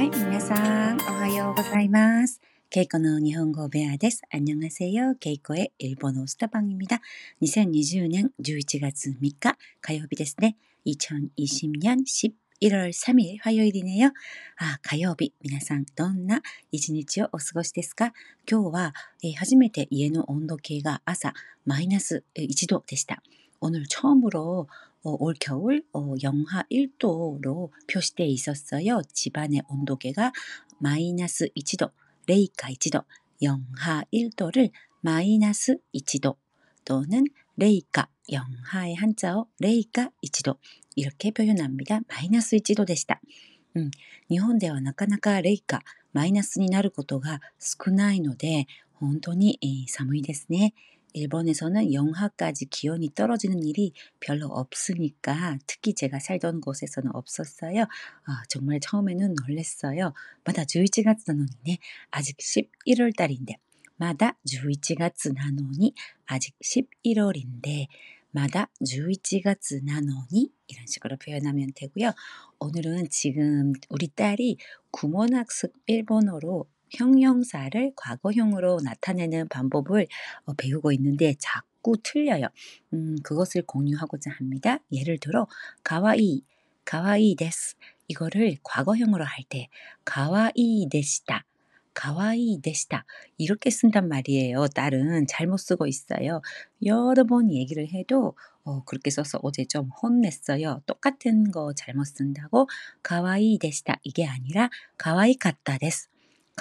はい、皆さん、おはようございます。ケイコの日本語ベアです。안녕하세요。ケイコ의 일본어スタ방입니다。2020年11月3日火曜日ですね。2020年11월3일 화요일이네요。あ、火曜日。皆さん、どんな一日をお過ごしですか今日は、えー初めて家の温度計が朝マイナス1度でした。 오늘 처음으로 어, 올 겨울 어, 영하 1도로 표시되어 있었어요. 집안의 온도계가 마이너스 1도, 레이카 1도, 영하 1도를 마이너스 1도 또는 레이카, 영하의 한자어 레이카 1도 이렇게 표현합니다. 마이너스 1도 でした. 음, 日本ではなかなかレイカ、マイナスになることが少ないので、本当に、えー寒いですね。 일본에서는 영하까지 기온이 떨어지는 일이 별로 없으니까 특히 제가 살던 곳에서는 없었어요. 아, 정말 처음에는 놀랬어요. 마다 11月なのにね, 아직 11월 달인데, 마다 11月なのに 아직 11월인데, 마다 11月なのに 이런 식으로 표현하면 되고요. 오늘은 지금 우리 딸이 구몬학습 일본어로 형용사를 과거형으로 나타내는 방법을 어, 배우고 있는데 자꾸 틀려요. 음, 그것을 공유하고자 합니다. 예를 들어 가와이, 가와이 데스 이거를 과거형으로 할 때 가와이 데시다. 가와이 데시다. 이렇게 쓴단 말이에요. 딸은 잘못 쓰고 있어요. 여러 번 얘기를 해도 어, 그렇게 써서 어제 좀 혼냈어요. 똑같은 거 잘못 쓴다고 かわいいでした. 이게 아니라 가와이 같다 데스.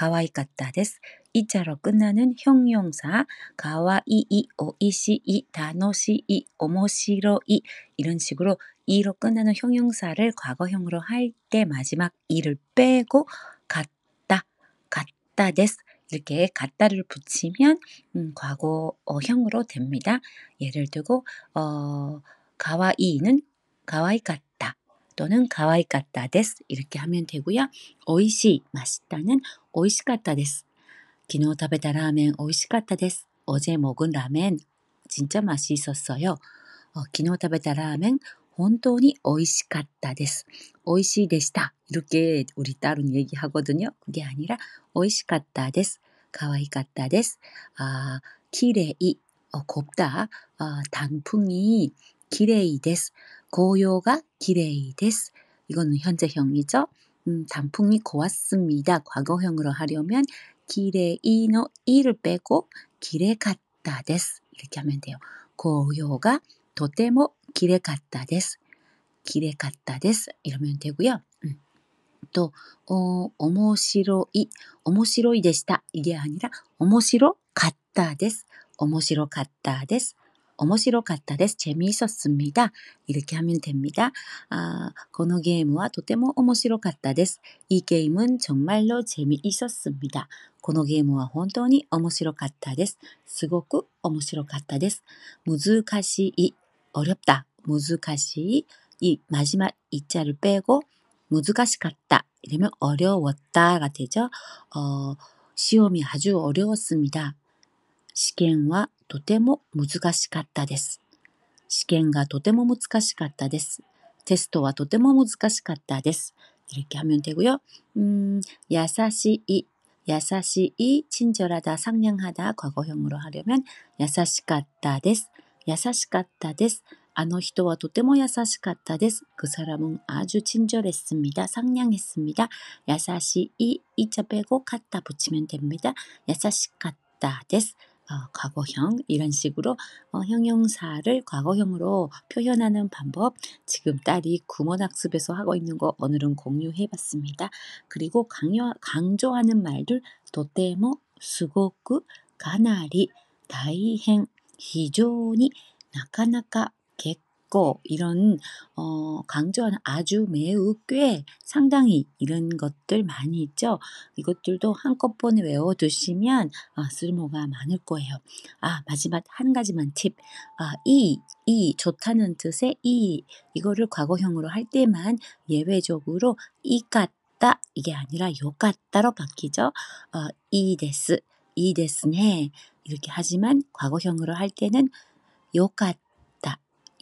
가와이 같다 데스. 이자로 끝나는 형용사 かわいい, おいしい, たのしい, おもしろい 이런 식으로 い로 끝나는 형용사를 과거형으로 할 때 마지막 이를 빼고 같다, 같다 데스 이렇게 같다를 붙이면 음, 과거형으로 됩니다. 예를 들고 어, 가와이는 가와이 같다 또는 가와이 같다 데스 이렇게 하면 되고요. 오이시 맛있다는 오이시 같다 데스 昨日食べたラーメン美味しかったです. 어제 먹은 라멘 진짜 맛이 있었어요. 어, 昨日食べたラーメン本当に美味しかったです. 美味しいでした. 이렇게 우리 딸은 얘기하거든요. 그게 아니라 美味しかったです. 可愛かったです. 아, 綺麗 어, 곱다. 아, 단풍이 綺麗です. 고요가 綺麗です. 이거는 현재형이죠. 음, 단풍이 고왔습니다. 과거형으로 하려면 기레이노 이를 빼고 기레 갔다 데스 이렇게 하면 돼요. 고요가 도테모 기레 갔다 데스 기레 갔다 데스 이러면 되고요. 음. 또 어, 오모시로이 오모시로이 데시다 이게 아니라 오모시로 갔다 데스 오모시로 갔다 데스 오모시로 갔다 데스 재미있었습니다. 이렇게 하면 됩니다. 아, このゲームはとても面白かったです. 이 게임은 정말로 재미있었습니다. このゲームは本当に面白かったです。すごく面白かったです。難しい、 어렵다, 難しい, 이 마지막 이자를 빼고 難しかった, 이러면 어려웠다가 되죠. 어, 시험이 아주 어려웠습니다. 시경과 とても難しかったです。試験がとても難しかったです。テストはとても難しかったです。 이렇게 하면 되고요. 음, 야사시이, 야사시이, 친절하다, 상냥하다, 과거형으로 하려면 야사시갔다 데스, 야사시갔다 데스. あの人はとても優しかったです。그 사람은 아주 친절했습니다. 상냥했습니다. 야사시이, 이자 빼고 갖다 붙이면 됩니다. 야사시갔다 데스. 어, 과거형 이런 식으로 어, 형용사를 과거형으로 표현하는 방법 지금 딸이 구몬학습에서 하고 있는 거 오늘은 공유해봤습니다. 그리고 강요, 강조하는 말들 도테모, 스고쿠, 가나리, 다이행, 히조니, 나카나카, 겠고 이런 어, 강조하는 아주 매우 꽤 상당히 이런 것들 많이 있죠. 이것들도 한꺼번에 외워두시면 아, 쓸모가 많을 거예요. 아 마지막 한 가지만 팁. 아, 이, 이 좋다는 뜻의 이 이거를 과거형으로 할 때만 예외적으로 이 같다 이게 아니라 요 같다로 바뀌죠. 어, 이 데스, 이 데스네 이렇게 하지만 과거형으로 할 때는 요 같다,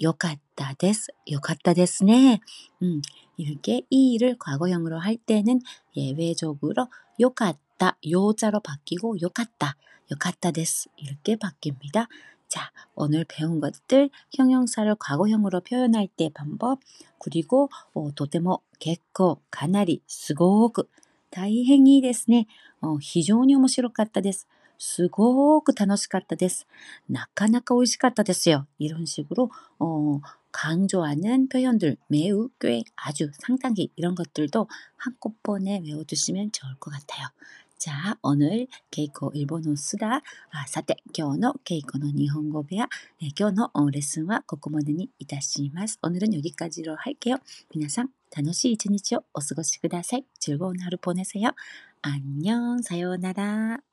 요갔다 데스, 요갔다 데스네. 음, 이렇게 이 일을 과거형으로 할 때는 예외적으로 요갔다, 요자로 바뀌고 요갔다, 요갔다 데스 이렇게 바뀝니다. 자, 오늘 배운 것들 형용사를 과거형으로 표현할 때 방법 그리고 어, 도테모, 개코, 가나리, 스고그 다이행이 데스네. 어, 非常に面白かったです。 すごく楽しかったです。なかなか美味しかったですよ. 이런 식으로 어, 강조하는 표현들 매우 꽤 아주 상당히 이런 것들도 한꺼번에 외워두시면 좋을 것 같아요. 자, 오늘 케이코 일본어 쓰다. 아, さて, 今日の 케이코의 일본어 배아. 네, 今日の 레슨은 ここまでにいたします. 오늘은 여기까지로 할게요. 皆さん, 楽しい一日をお過ごしください. 즐거운 하루 보내세요. 안녕, 사요나라.